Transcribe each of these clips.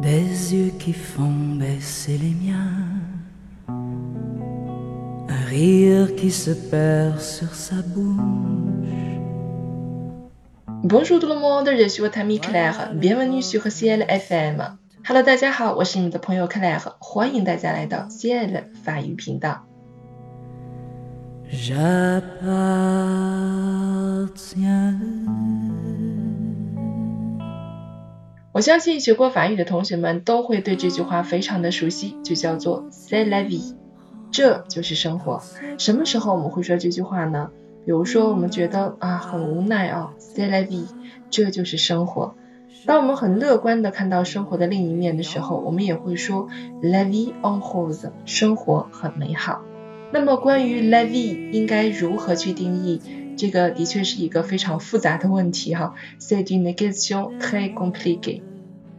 des yeux qui font baisser les miens, un rire qui se perd sur sa bouche. Bonjour tout le monde, je suis votre ami Claire. Bienvenue sur Ciel FM. Hello，大家好，我是你们的朋友 Claire，欢迎大家来到 Ciel 法语频道。 我相信学过法语的同学们都会对这句话非常的熟悉，就叫做 C'est la vie，这就是生活。什么时候我们会说这句话呢？比如说我们觉得啊很无奈啊，C'est la vie，这就是生活。当我们很乐观的看到生活的另一面的时候，我们也会说 La vie en rose，生活很美好。那么关于 la vie 应该如何去定义，这个的确是一个非常复杂的问题哈。C'est une question très compliquée.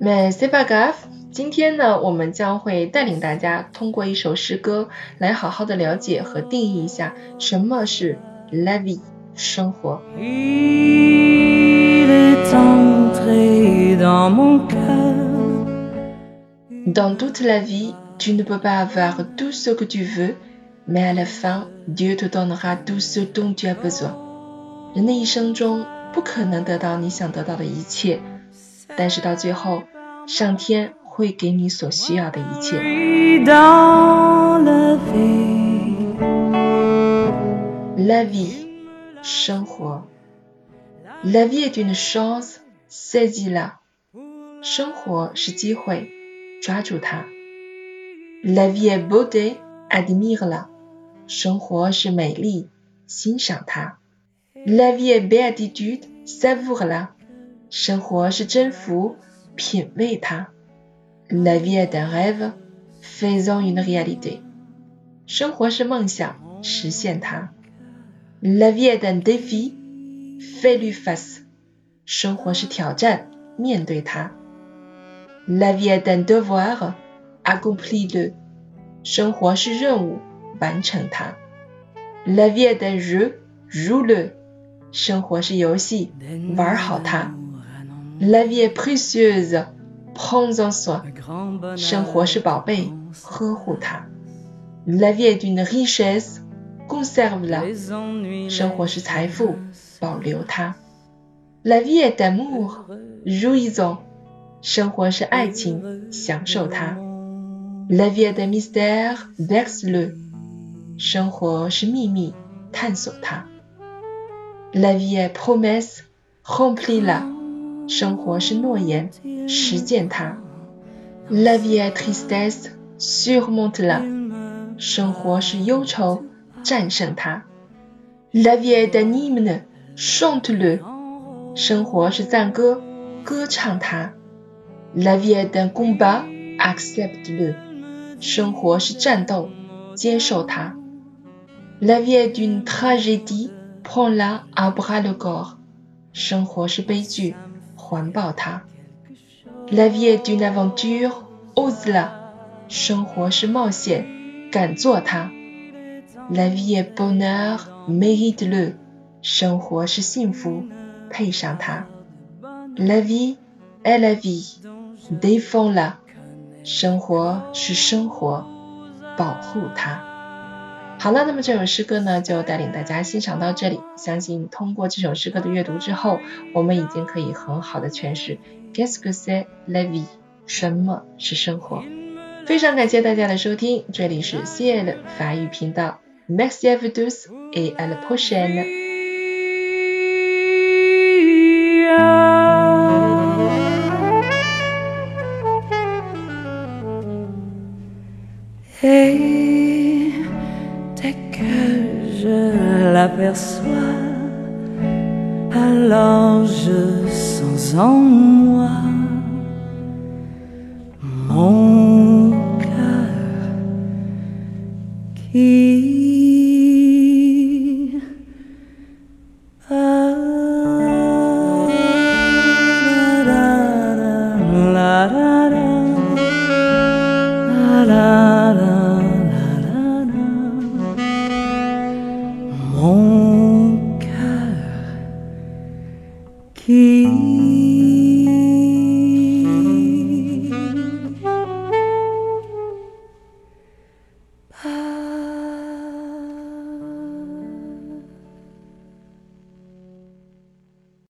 Mais c'est pas grave. 今天呢，我们将会带领大家通过一首诗歌来好好的了解和定义一下什么是 la vie 生活。Dans toute la vie, tu ne peux pas avoir tout ce que tu veux. Mais à la fin, Dieu te donnera tout ce dont tu as besoin。人的一生中不可能得到你想得到的一切，但是到最后，上天会给你所需要的一切。La vie，生活。La vie est une chance，saisis-la。生活是机会，抓住它。La vie est beauté，admire-la。生活是美丽，欣赏它。La vie est béatitude, savoure-la. Hein. La vie est un rêve, faisons une réalité. Hein. La vie est un défi, fais-lui face. Hein. La vie est un devoir, accomplis-le. La vie est un jeu, joue-le. 生活是游戏，玩好它。La vie est précieuse, prends-en soin。生活是宝贝，呵护它。La vie est une richesse, conserve-la。生活是财富，保留它。La vie est amour, jouis-en。生活是爱情，享受它。La vie est un mystère, berce-le。生活是秘密，探索它。la vieille promesse, remplie la shang hua shen yin, shi la vieille tristesse, surmonte la shang hua shen yin, shi zhen la vieille dînime, chante le shang hua shen zhang guo, la vieille d'un combat, accepte le shang hua shen to, shi zhen la vieille d'une tragédie, prends-la à bras le corps。生活是悲剧，环抱它。La vie est une aventure, ose-la。生活是冒险，敢做它。La vie est bonheur, mérite-le。生活是幸福，配上它。La vie est la vie, défends-la。生活是生活，保护它。 好了，那么这首诗歌呢，就带领大家欣赏到这里。相信通过这首诗歌的阅读之后，我们已经可以很好的诠释 Qu'est-ce que c'est la vie？什么是生活？非常感谢大家的收听，这里是 CL 法语频道。Merci à vous tous et à la prochaine。L'aperçois, alors je sens en moi mon Home.